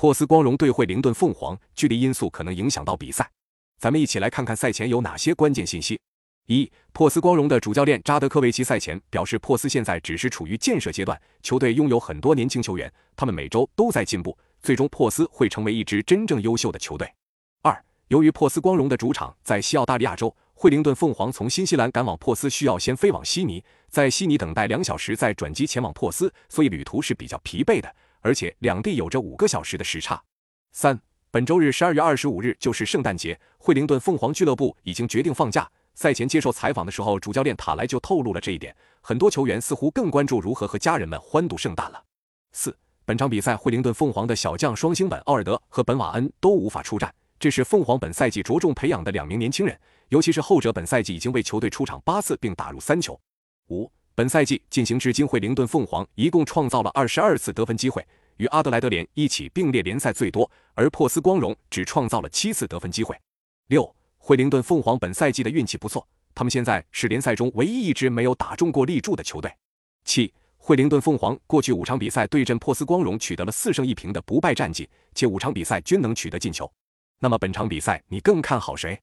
珀斯光荣对惠灵顿凤凰，距离因素可能影响到比赛。咱们一起来看看赛前有哪些关键信息。一、珀斯光荣的主教练扎德科维奇赛前表示，珀斯现在只是处于建设阶段，球队拥有很多年轻球员，他们每周都在进步，最终珀斯会成为一支真正优秀的球队。二、由于珀斯光荣的主场在西澳大利亚州，惠灵顿凤凰从新西兰赶往珀斯需要先飞往悉尼，在悉尼等待两小时，再转机前往珀斯，所以旅途是比较疲惫的，而且两地有着五个小时的时差。三、本周日十二月二十五日就是圣诞节，惠灵顿凤凰俱乐部已经决定放假。赛前接受采访的时候，主教练塔莱就透露了这一点。很多球员似乎更关注如何和家人们欢度圣诞了。四，本场比赛，惠灵顿凤凰的小将双星本奥尔德和本瓦恩都无法出战，这是凤凰本赛季着重培养的两名年轻人，尤其是后者本赛季已经为球队出场八次并打入三球。五，本赛季进行至今，惠灵顿凤凰一共创造了二十二次得分机会，与阿德莱德联一起并列联赛最多，而珀斯光荣只创造了七次得分机会。六。惠灵顿凤凰本赛季的运气不错，他们现在是联赛中唯一一支没有打中过立柱的球队。七，惠灵顿凤凰过去五场比赛对阵珀斯光荣取得了四胜一平的不败战绩，且五场比赛均能取得进球。那么本场比赛你更看好谁？